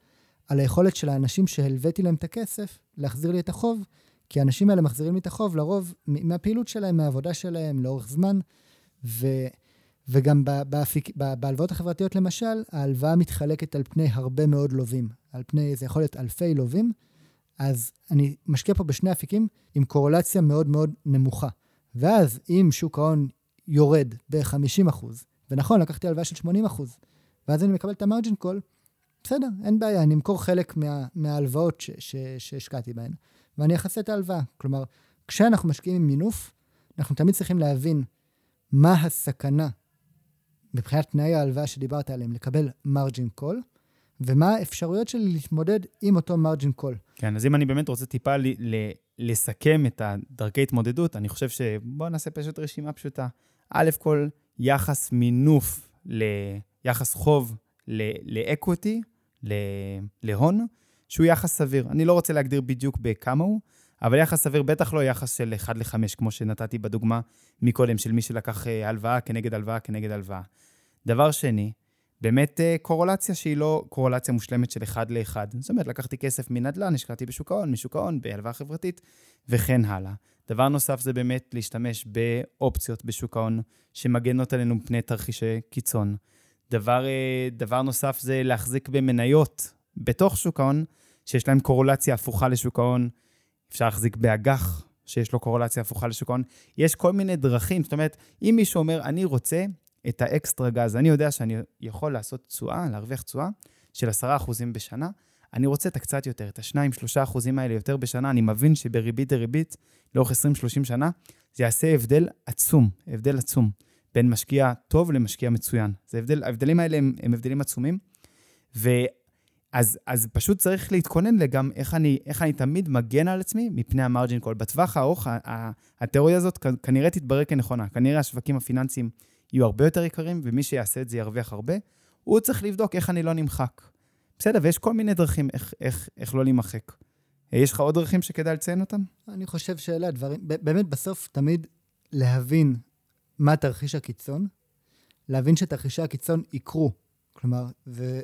Speaker 2: על היכולת של האנשים שהלוויתי להם את הכסף להחזיר לי את החוב, כי האנשים האלה מחזירים לי את החוב לרוב מהפעילות שלהם, מהעבודה שלהם, לאורך זמן, ו, וגם בהלוואות החברתיות למשל, ההלוואה מתחלקת על פני הרבה מאוד לווים, על פני, זה יכול להיות אלפי לווים, אז אני משקיע פה בשני אפיקים עם קורולציה מאוד מאוד נמוכה. ואז אם שוק ההון יורד ב-50%, ונכון, לקחתי הלוואה של 80%, ואז אני מקבל את ה margin call, בסדר, אין בעיה, אני אמכור חלק מה, מההלוואות שהשקעתי בהן, ואני אכסה את ההלוואה. כלומר, כשאנחנו משקיעים עם מינוף, אנחנו תמיד צריכים להבין מה הסכנה מבחינת תנאי ההלוואה שדיברת עליהם, לקבל margin call, ומה האפשרויות שלי להתמודד עם אותו margin call.
Speaker 1: כן, אז אם אני באמת רוצה טיפה ל- ל- לסכם את הדרכי התמודדות, אני חושב שבואו נעשה פשוט רשימה פשוטה. א' כל, יחס מינוף ליחס חוב לאקוויטי, להון, שהוא יחס סביר. אני לא רוצה להגדיר בדיוק בכמה הוא, אבל יחס סביר בטח לא יחס של 1 ל-5, כמו שנתתי בדוגמה מקודם, של מי שלקח אה, הלוואה כנגד הלוואה כנגד הלוואה. דבר שני, באמת אה, קורולציה שהיא לא קורולציה מושלמת של 1 ל-1. זאת אומרת, לקחתי כסף מנדל"ן, השקעתי בשוק ההון, משוק ההון, בהלוואה חברתית, וכן הלאה. דבר נוסף זה באמת להשתמש באופציות בשוק ההון שמגנות עלינו מפני תרחישי קיצון. דבר, אה, דבר נוסף זה להחזיק במניות בתוך שוק ההון, שיש להם קורלציה הפוכה לשוק ההון. אפשר להחזיק באג"ח, שיש לו קורלציה הפוכה לשוק ההון. יש כל מיני דרכים, זאת אומרת, אם מישהו אומר, אני רוצה את האקסטרה גז, אני יודע שאני יכול לעשות תשואה, להרוויח תשואה של 10% בשנה, אני רוצה את הקצת יותר, את ה-2-3% האלה יותר בשנה, אני מבין שבריבית דריבית, לאורך 20-30 שנה, זה יעשה הבדל עצום, הבדל עצום, בין משקיע טוב למשקיע מצוין. זה הבדל, ההבדלים האלה הם, הם הבדלים עצומים, ואז אז פשוט צריך להתכונן לגם איך אני, איך אני תמיד מגן על עצמי מפני המרג'ין קול. בטווח הארוך, התיאוריה הזאת כנראה תתברר כנכונה. כנראה השווקים הפיננסיים יהיו הרבה יותר יקרים, ומי שיעשה את זה ירוויח הרבה. הוא צריך לבדוק איך אני לא נמחק. בסדר, ויש כל מיני דרכים איך, איך, איך לא להימחק. יש לך עוד דרכים שכדאי לציין אותם?
Speaker 2: אני חושב שאלה הדברים, באמת בסוף תמיד להבין מה תרחיש הקיצון, להבין שתרחישי הקיצון יקרו. כלומר, ו...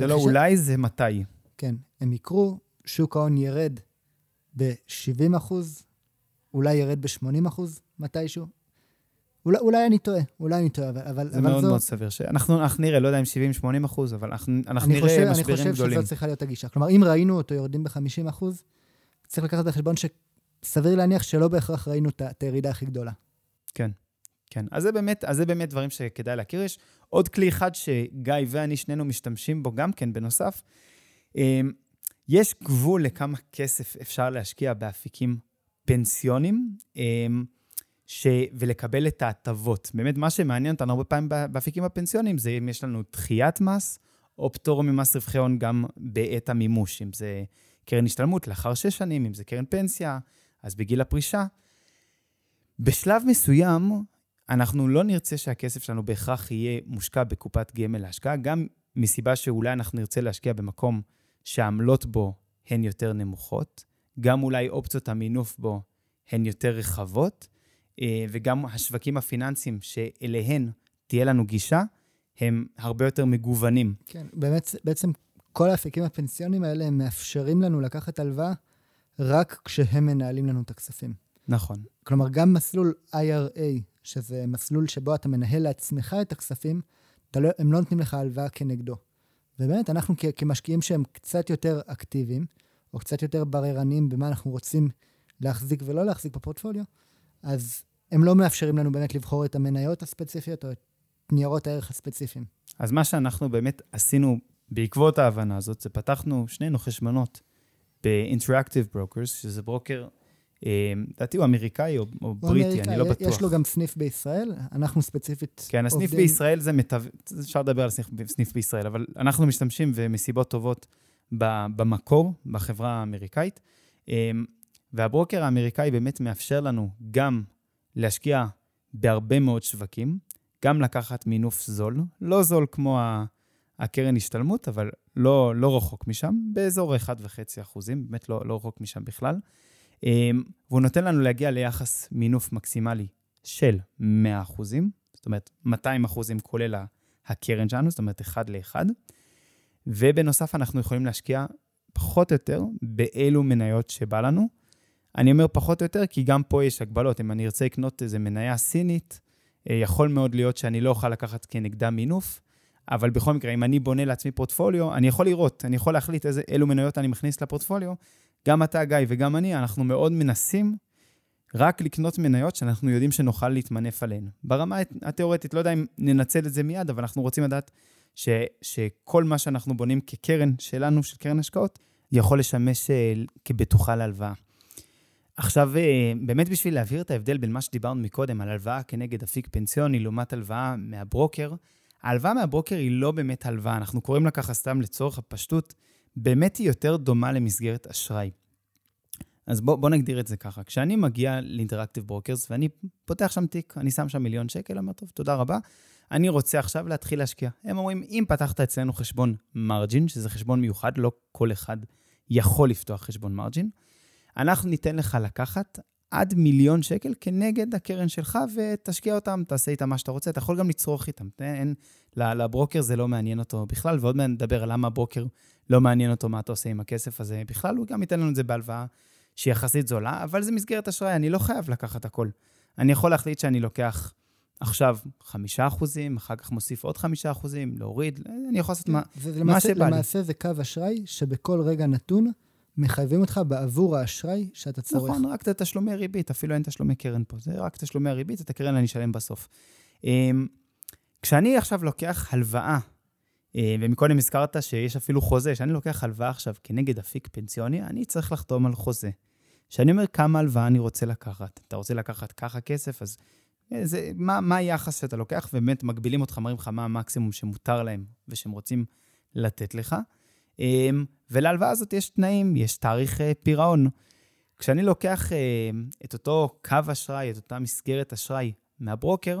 Speaker 1: זה לא אולי, זה מתי.
Speaker 2: כן, הם יקרו, שוק ההון ירד ב-70 אחוז, אולי ירד ב-80 אחוז מתישהו. אולי, אולי אני טועה, אולי אני טועה, אבל...
Speaker 1: זה אבל מאוד זו... מאוד סביר. שאנחנו אנחנו נראה, לא יודע אם 70-80 אחוז, אבל אנחנו, אנחנו נראה חושב, משברים גדולים.
Speaker 2: אני חושב שזו צריכה להיות הגישה. כלומר, אם ראינו אותו יורדים ב-50 אחוז, צריך לקחת בחשבון שסביר להניח שלא בהכרח ראינו את הירידה הכי גדולה.
Speaker 1: כן, כן. אז זה באמת, אז זה באמת דברים שכדאי להכיר. יש עוד כלי אחד שגיא ואני שנינו משתמשים בו גם כן, בנוסף. אמ, יש גבול לכמה כסף אפשר להשקיע באפיקים פנסיונים. אמ, ש... ולקבל את ההטבות. באמת, מה שמעניין אותנו הרבה פעמים באפיקים הפנסיוניים זה אם יש לנו דחיית מס, או פטור ממס רווחי הון גם בעת המימוש, אם זה קרן השתלמות לאחר שש שנים, אם זה קרן פנסיה, אז בגיל הפרישה. בשלב מסוים, אנחנו לא נרצה שהכסף שלנו בהכרח יהיה מושקע בקופת גמל להשקעה, גם מסיבה שאולי אנחנו נרצה להשקיע במקום שהעמלות בו הן יותר נמוכות, גם אולי אופציות המינוף בו הן יותר רחבות, אה, וגם השווקים הפיננסיים שאליהן תהיה לנו גישה, הם הרבה יותר מגוונים.
Speaker 2: כן, באמת, בעצם כל האפיקים הפנסיונים האלה, הם מאפשרים לנו לקחת הלוואה רק כשהם מנהלים לנו את הכספים.
Speaker 1: נכון.
Speaker 2: כלומר, גם מסלול IRA, שזה מסלול שבו אתה מנהל לעצמך את הכספים, לא, הם לא נותנים לך הלוואה כנגדו. ובאמת, אנחנו כ- כמשקיעים שהם קצת יותר אקטיביים, או קצת יותר בררנים במה אנחנו רוצים להחזיק ולא להחזיק בפורטפוליו, אז הם לא מאפשרים לנו באמת לבחור את המניות הספציפיות או את ניירות הערך הספציפיים.
Speaker 1: אז מה שאנחנו באמת עשינו בעקבות ההבנה הזאת, זה פתחנו שנינו חשבונות ב-Interactive Brokers, שזה ברוקר, לדעתי הוא אמריקאי או, או בריטי,
Speaker 2: אמריקאי,
Speaker 1: אני לא בטוח.
Speaker 2: יש לו גם סניף בישראל, אנחנו ספציפית
Speaker 1: כן, הסניף
Speaker 2: עובדים-
Speaker 1: בישראל זה מתו... אפשר לדבר על סניף, סניף בישראל, אבל אנחנו משתמשים ומסיבות טובות ב- במקור, בחברה האמריקאית. אמ, והברוקר האמריקאי באמת מאפשר לנו גם להשקיע בהרבה מאוד שווקים, גם לקחת מינוף זול, לא זול כמו ה- הקרן השתלמות, אבל לא, לא רחוק משם, באזור 1.5 אחוזים, באמת לא, לא רחוק משם בכלל. אמ, והוא נותן לנו להגיע ליחס מינוף מקסימלי של 100 אחוזים, זאת אומרת 200 אחוזים כולל ה- הקרן שלנו, זאת אומרת 1 ל-1. ובנוסף, אנחנו יכולים להשקיע פחות או יותר באילו מניות שבא לנו. אני אומר פחות או יותר, כי גם פה יש הגבלות. אם אני ארצה לקנות איזה מניה סינית, אה, יכול מאוד להיות שאני לא אוכל לקחת כנגדה מינוף, אבל בכל מקרה, אם אני בונה לעצמי פורטפוליו, אני יכול לראות, אני יכול להחליט איזה, אילו מניות אני מכניס לפורטפוליו. גם אתה, גיא, וגם אני, אנחנו מאוד מנסים רק לקנות מניות שאנחנו יודעים שנוכל להתמנף עליהן. ברמה התיאורטית, לא יודע אם ננצל את זה מיד, אבל אנחנו רוצים לדעת ש, שכל מה שאנחנו בונים כקרן שלנו, של קרן השקעות, יכול לשמש אה, כבטוחה להלוואה. עכשיו, אה, באמת בשביל להבהיר את ההבדל בין מה שדיברנו מקודם, על הלוואה כנגד אפיק פנסיוני לעומת הלוואה מהברוקר, ההלוואה מהברוקר היא לא באמת הלוואה, אנחנו קוראים לה ככה סתם לצורך הפשטות, באמת היא יותר דומה למסגרת אשראי. אז בוא, בוא נגדיר את זה ככה. כשאני מגיע ל Interactive Brokers ואני פותח שם תיק, אני שם שם מיליון שקל, אומר, טוב, תודה רבה, אני רוצה עכשיו להתחיל להשקיע. הם אומרים, אם פתחת אצלנו חשבון margin, שזה חשבון מיוחד, לא כל אחד יכול לפתוח חשבון margin, אנחנו ניתן לך לקחת עד מיליון שקל כנגד הקרן שלך, ותשקיע אותם, תעשה איתם מה שאתה רוצה, אתה יכול גם לצרוך איתם. אין, לברוקר זה לא מעניין אותו בכלל, ועוד מעט נדבר על למה הברוקר לא מעניין אותו מה אתה עושה עם הכסף הזה בכלל, הוא גם ייתן לנו את זה בהלוואה שהיא יחסית זולה, אבל זה מסגרת אשראי, אני לא חייב לקחת הכל. אני יכול להחליט שאני לוקח עכשיו חמישה אחוזים, אחר כך מוסיף עוד חמישה אחוזים, להוריד, אני יכול לעשות מה,
Speaker 2: זה
Speaker 1: מה
Speaker 2: למעשה,
Speaker 1: שבא לי.
Speaker 2: למעשה זה קו אשראי שבכל רגע נתון מחייבים אותך בעבור האשראי שאתה צורך.
Speaker 1: נכון, רק את התשלומי ריבית, אפילו אין תשלומי קרן פה, זה רק תשלומי הריבית, את הקרן אני אשלם בסוף. אמ, כשאני עכשיו לוקח הלוואה, אה, ומקודם הזכרת שיש אפילו חוזה, כשאני לוקח הלוואה עכשיו כנגד אפיק פנסיוני, אני צריך לחתום על חוזה. כשאני אומר כמה הלוואה אני רוצה לקחת, אתה רוצה לקחת ככה כסף, אז אה, זה, מה, מה היחס שאתה לוקח, ובאמת מגבילים אותך, מראים לך מה המקסימום שמותר להם ושהם רוצים לתת לך. אמ, ולהלוואה הזאת יש תנאים, יש תאריך אה, פירעון. כשאני לוקח אה, את אותו קו אשראי, את אותה מסגרת אשראי מהברוקר,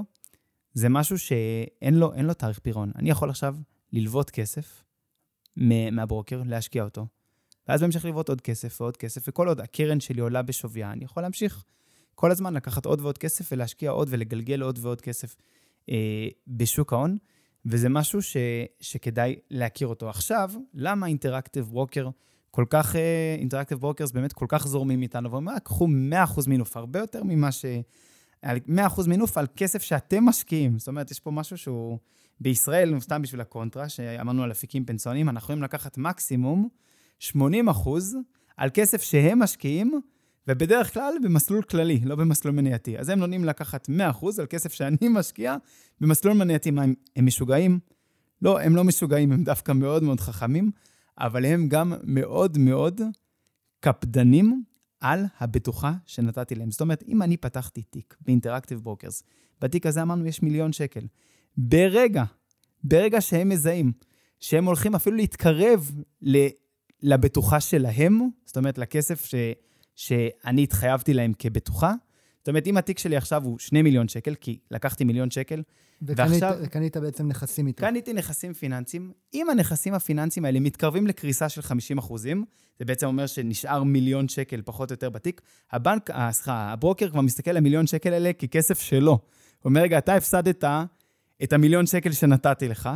Speaker 1: זה משהו שאין לו, לו תאריך פירעון. אני יכול עכשיו ללוות כסף מהברוקר, להשקיע אותו, ואז בהמשך ללוות עוד כסף ועוד כסף, וכל עוד הקרן שלי עולה בשוויה, אני יכול להמשיך כל הזמן לקחת עוד ועוד כסף ולהשקיע עוד ולגלגל עוד ועוד כסף אה, בשוק ההון. וזה משהו ש, שכדאי להכיר אותו. עכשיו, למה אינטראקטיב ברוקר כל כך, Interactive אה, Brokers באמת כל כך זורמים איתנו, ואומרים, "אה, קחו 100% מינוף, הרבה יותר ממה ש... על 100% מינוף על כסף שאתם משקיעים. זאת אומרת, יש פה משהו שהוא... בישראל, סתם בשביל הקונטרה, שאמרנו על אפיקים פנסיוניים, אנחנו יכולים לקחת מקסימום 80% על כסף שהם משקיעים, ובדרך כלל במסלול כללי, לא במסלול מנייתי. אז הם נותנים לקחת 100% על כסף שאני *laughs* משקיע במסלול מנייתי. מה, הם, משוגעים? לא, הם לא משוגעים, הם דווקא מאוד מאוד חכמים, אבל הם גם מאוד מאוד קפדנים על הבטוחה שנתתי להם. זאת אומרת, אם אני פתחתי תיק ב Interactive Brokers, בתיק הזה אמרנו יש מיליון שקל. ברגע, ברגע שהם מזהים, שהם הולכים אפילו להתקרב לבטוחה שלהם, זאת אומרת, לכסף ש, שאני התחייבתי להם כבטוחה, זאת אומרת, אם התיק שלי עכשיו הוא 2 מיליון שקל, כי לקחתי מיליון שקל,
Speaker 2: וקנית,
Speaker 1: ועכשיו-
Speaker 2: וקנית בעצם נכסים איתו.
Speaker 1: קניתי נכסים פיננסיים, אם הנכסים הפיננסיים האלה מתקרבים לקריסה של 50 אחוזים, זה בעצם אומר שנשאר מיליון שקל פחות או יותר בתיק, הבנק, אה, סליחה, הברוקר כבר מסתכל על המיליון שקל האלה ככסף שלו. הוא אומר, רגע, אתה הפסדת את המיליון שקל שנתתי לך,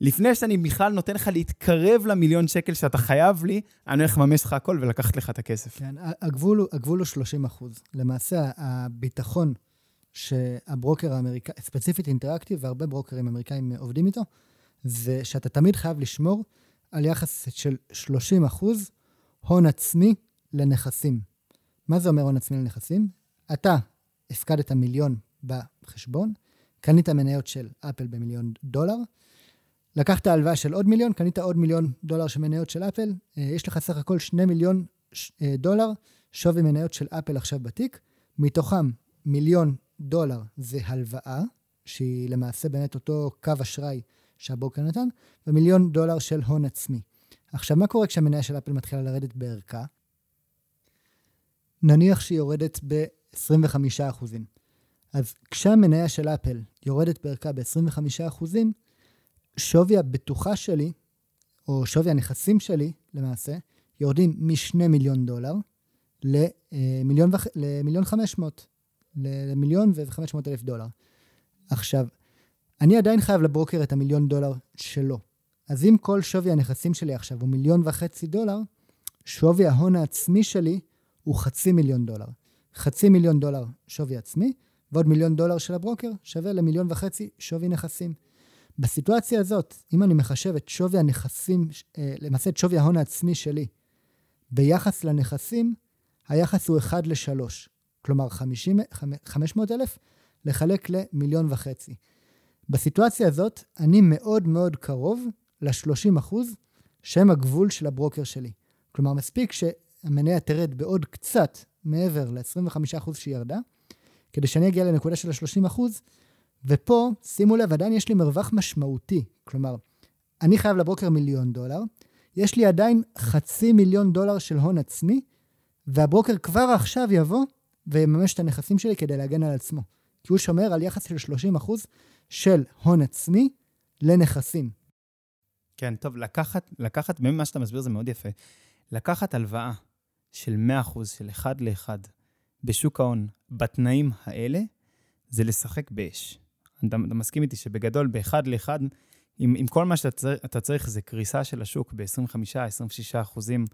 Speaker 1: לפני שאני בכלל נותן לך להתקרב למיליון שקל שאתה חייב לי, אני הולך לממש לך הכל ולקחת לך את הכסף.
Speaker 2: כן, הגבול, הוא- הגבול הוא 30 אחוז. למעשה, הביטחון שהברוקר האמריקאי, ספציפית אינטראקטיב, והרבה ברוקרים אמריקאים עובדים איתו, זה שאתה תמיד חייב לשמור על יחס של 30 אחוז הון עצמי לנכסים. מה זה אומר הון עצמי לנכסים? אתה הפקדת מיליון בחשבון, קנית מניות של אפל במיליון דולר, לקחת הלוואה של עוד מיליון, קנית עוד מיליון דולר של מניות של אפל, אה, יש לך סך הכל שני מיליון אה, דולר שווי מניות של אפל עכשיו בתיק, מתוכם מיליון דולר זה הלוואה, שהיא למעשה באמת אותו קו אשראי שהברוקר נתן, ומיליון דולר של הון עצמי. עכשיו, מה קורה כשהמניה של אפל מתחילה לרדת בערכה? נניח שהיא יורדת ב-25%. אז כשהמניה של אפל יורדת בערכה ב-25%, שווי הבטוחה שלי, או שווי הנכסים שלי, למעשה, יורדים מ-2 מיליון דולר למיליון, וח... למיליון 500, למיליון ו-500 אלף דולר. עכשיו, אני עדיין חייב לברוקר את המיליון דולר שלו. אז אם כל שווי הנכסים שלי עכשיו הוא מיליון וחצי דולר, שווי ההון העצמי שלי הוא חצי מיליון דולר. חצי מיליון דולר שווי עצמי, ועוד מיליון דולר של הברוקר שווה למיליון וחצי שווי נכסים. בסיטואציה הזאת, אם אני מחשב את שווי הנכסים, אה, למעשה את שווי ההון העצמי שלי, ביחס לנכסים, היחס הוא 1 ל-3. כלומר, 50, 500 אלף לחלק למיליון וחצי. בסיטואציה הזאת, אני מאוד מאוד קרוב ל-30 אחוז, שהם הגבול של הברוקר שלי. כלומר, מספיק שהמניה תרד בעוד קצת מעבר ל-25 אחוז שהיא ירדה, כדי שאני אגיע לנקודה של ה-30 אחוז, ופה, שימו לב, עדיין יש לי מרווח משמעותי. כלומר, אני חייב לברוקר מיליון דולר, יש לי עדיין חצי מיליון דולר של הון עצמי, והברוקר כבר עכשיו יבוא ויממש את הנכסים שלי כדי להגן על עצמו. כי הוא שומר על יחס של 30 אחוז של הון עצמי לנכסים.
Speaker 1: כן, טוב, לקחת, לקחת, באמת מה שאתה מסביר זה מאוד יפה. לקחת הלוואה של 100%, של 1 ל-1, בשוק ההון, בתנאים האלה, זה לשחק באש. אתה, אתה מסכים איתי שבגדול, באחד לאחד, אם, אם כל מה שאתה צריך, צריך זה קריסה של השוק ב-25-26 אחוזים,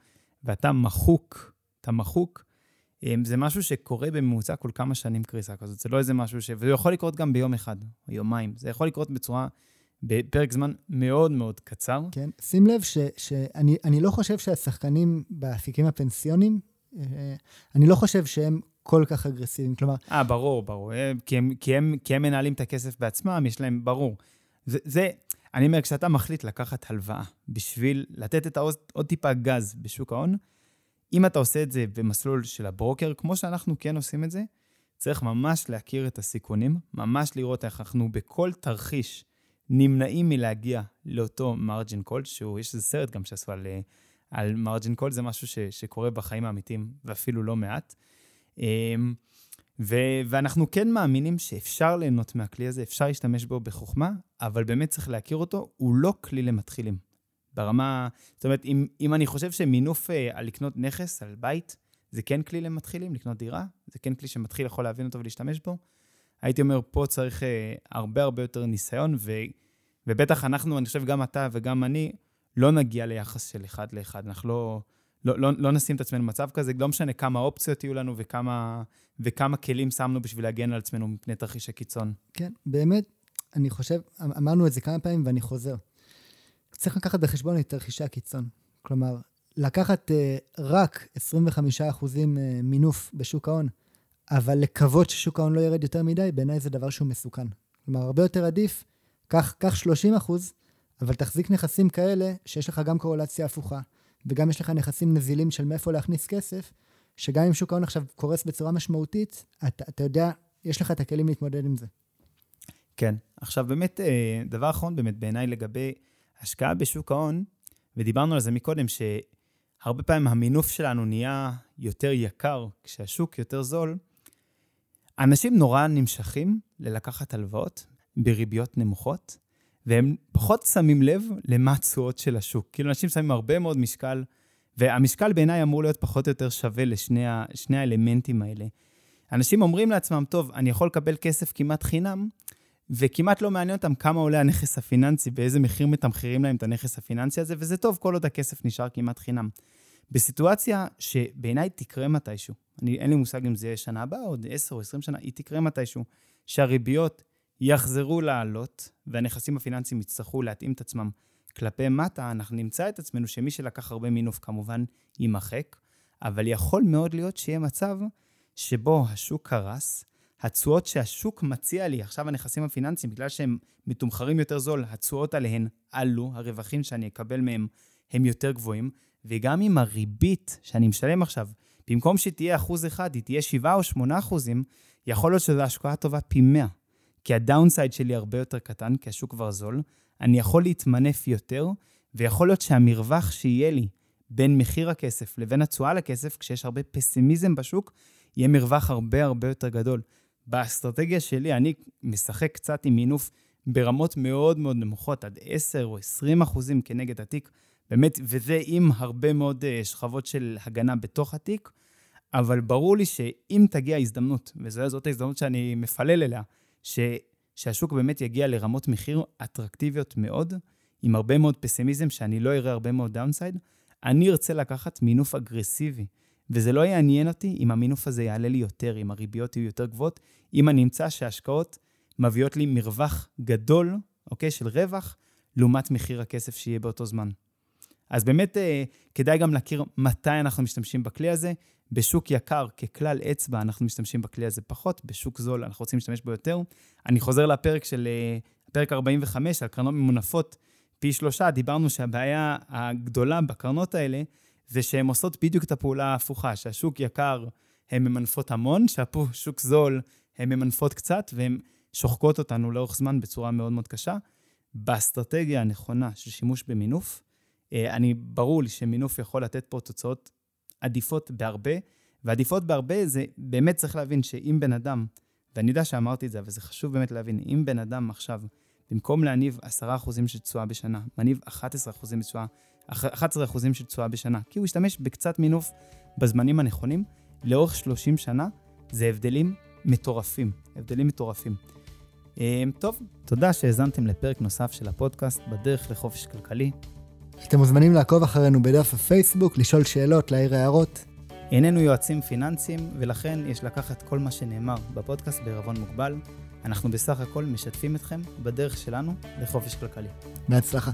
Speaker 1: ואתה מחוק, אתה מחוק, אמ, זה משהו שקורה בממוצע כל כמה שנים קריסה כזאת. זה לא איזה משהו ש... וזה יכול לקרות גם ביום אחד, או יומיים. זה יכול לקרות בצורה, בפרק זמן מאוד מאוד קצר.
Speaker 2: כן, שים לב ש, שאני לא חושב שהשחקנים באפיקים הפנסיונים, אה, אני לא חושב שהם כל כך אגרסיביים. כלומר...
Speaker 1: אה, ברור, ברור. אה, כי הם, כי, הם, כי הם מנהלים את הכסף בעצמם, יש להם, ברור. זה, זה, אני אומר, כשאתה מחליט לקחת הלוואה בשביל לתת את העוד, עוד טיפה גז בשוק ההון, אם אתה עושה את זה במסלול של הברוקר, כמו שאנחנו כן עושים את זה, צריך ממש להכיר את הסיכונים, ממש לראות איך אנחנו בכל תרחיש נמנעים מלהגיע לאותו מרג'ין קול, שהוא, יש איזה סרט גם שעשו על, אה, על מרג'ין קול, זה משהו ש, שקורה בחיים האמיתיים, ואפילו לא מעט. אמ, ו- ואנחנו כן מאמינים שאפשר ליהנות מהכלי הזה, אפשר להשתמש בו בחוכמה, אבל באמת צריך להכיר אותו, הוא לא כלי למתחילים. ברמה, זאת אומרת, אם, אם אני חושב שמינוף אה, על לקנות נכס, על בית, זה כן כלי למתחילים, לקנות דירה, זה כן כלי שמתחיל יכול להבין אותו ולהשתמש בו, הייתי אומר, פה צריך אה, הרבה הרבה יותר ניסיון, ו, ובטח אנחנו, אני חושב, גם אתה וגם אני, לא נגיע ליחס של אחד לאחד. אנחנו לא, לא, לא, לא נשים את עצמנו במצב כזה, לא משנה כמה אופציות יהיו לנו וכמה, וכמה כלים שמנו בשביל להגן על עצמנו מפני תרחישי קיצון.
Speaker 2: כן, באמת, אני חושב, אמ, אמרנו את זה כמה פעמים ואני חוזר. צריך לקחת בחשבון את תרחישי הקיצון. כלומר, לקחת uh, רק 25% uh, אה, מינוף בשוק ההון, אבל לקוות ששוק ההון לא ירד יותר מדי, בעיניי זה דבר שהוא מסוכן. כלומר, הרבה יותר עדיף, קח, קח 30 אבל תחזיק נכסים כאלה שיש לך גם קורולציה הפוכה. וגם יש לך נכסים נזילים של מאיפה להכניס כסף, שגם אם שוק ההון עכשיו קורס בצורה משמעותית, אתה, אתה יודע, יש לך את הכלים להתמודד עם זה.
Speaker 1: כן. עכשיו, באמת, אה, דבר אחרון באמת בעיניי לגבי השקעה בשוק ההון, ודיברנו על זה מקודם, שהרבה פעמים המינוף שלנו נהיה יותר יקר כשהשוק יותר זול. אנשים נורא נמשכים ללקחת הלוואות בריביות נמוכות, והם פחות שמים לב למה התשואות של השוק. כאילו, אנשים שמים הרבה מאוד משקל, והמשקל בעיניי אמור להיות פחות או יותר שווה לשני האלמנטים האלה. אנשים אומרים לעצמם, טוב, אני יכול לקבל כסף כמעט חינם, וכמעט לא מעניין אותם כמה עולה הנכס הפיננסי, באיזה מחיר מתמחרים להם את הנכס הפיננסי הזה, וזה טוב כל עוד הכסף נשאר כמעט חינם. בסיטואציה שבעיניי תקרה מתישהו, אני, אין לי מושג אם זה יהיה שנה הבאה, עוד 10 או 20 שנה, היא תקרה מתישהו, שהריביות יחזרו לעלות, והנכסים הפיננסיים יצטרכו להתאים את עצמם כלפי מטה, אנחנו נמצא את עצמנו שמי שלקח הרבה מינוף כמובן יימחק, אבל יכול מאוד להיות שיהיה מצב שבו השוק קרס, התשואות שהשוק מציע לי, עכשיו הנכסים הפיננסיים, בגלל שהם מתומחרים יותר זול, התשואות עליהן עלו, הרווחים שאני אקבל מהם הם יותר גבוהים, וגם אם הריבית שאני משלם עכשיו, במקום שתהיה אחוז אחד, היא תהיה 7 או 8 אחוזים, יכול להיות שזו השקעה טובה פי 100. כי הדאונסייד שלי הרבה יותר קטן, כי השוק כבר זול, אני יכול להתמנף יותר, ויכול להיות שהמרווח שיהיה לי בין מחיר הכסף לבין התשואה לכסף, כשיש הרבה פסימיזם בשוק, יהיה מרווח הרבה הרבה יותר גדול. באסטרטגיה שלי, אני משחק קצת עם מינוף ברמות מאוד מאוד נמוכות, עד 10 או 20 אחוזים כנגד התיק, באמת, וזה עם הרבה מאוד אה, שכבות של הגנה בתוך התיק, אבל ברור לי שאם תגיע הזדמנות, וזאת ההזדמנות שאני מפלל אליה, ש, שהשוק באמת יגיע לרמות מחיר אטרקטיביות מאוד, עם הרבה מאוד פסימיזם, שאני לא אראה הרבה מאוד downside, אני ארצה לקחת מינוף אגרסיבי. וזה לא יעניין אותי אם המינוף הזה יעלה לי יותר, אם הריביות יהיו יותר גבוהות, אם אני אמצא שההשקעות מביאות לי מרווח גדול, אוקיי, של רווח, לעומת מחיר הכסף שיהיה באותו זמן. אז באמת אה, כדאי גם להכיר מתי אנחנו משתמשים בכלי הזה. בשוק יקר, ככלל אצבע, אנחנו משתמשים בכלי הזה פחות, בשוק זול אנחנו רוצים להשתמש בו יותר. אני חוזר לפרק של, אה, פרק 45, על קרנות ממונפות פי שלושה, דיברנו שהבעיה הגדולה בקרנות האלה, זה שהן עושות בדיוק את הפעולה ההפוכה, שהשוק יקר, הן ממנפות המון, שהשוק זול, הן ממנפות קצת, והן שוחקות אותנו לאורך זמן בצורה מאוד מאוד קשה. באסטרטגיה הנכונה של שימוש במינוף, אה, אני, ברור לי שמינוף יכול לתת פה תוצאות עדיפות בהרבה, ועדיפות בהרבה זה באמת צריך להבין שאם בן אדם, ואני יודע שאמרתי את זה, אבל זה חשוב באמת להבין, אם בן אדם עכשיו, במקום להניב 10% של תשואה בשנה, מניב 11% בתשואה, 11% של תשואה בשנה, כי הוא השתמש בקצת מינוף בזמנים הנכונים, לאורך 30 שנה, זה הבדלים מטורפים, הבדלים מטורפים. אה, טוב, תודה שהאזנתם לפרק נוסף של הפודקאסט בדרך לחופש כלכלי.
Speaker 2: אתם מוזמנים לעקוב אחרינו בדף הפייסבוק, לשאול שאלות, להעיר הערות.
Speaker 1: איננו יועצים פיננסיים, ולכן יש לקחת כל מה שנאמר בפודקאסט בערבון מוגבל. אנחנו בסך הכל משתפים אתכם בדרך שלנו לחופש כלכלי.
Speaker 2: בהצלחה.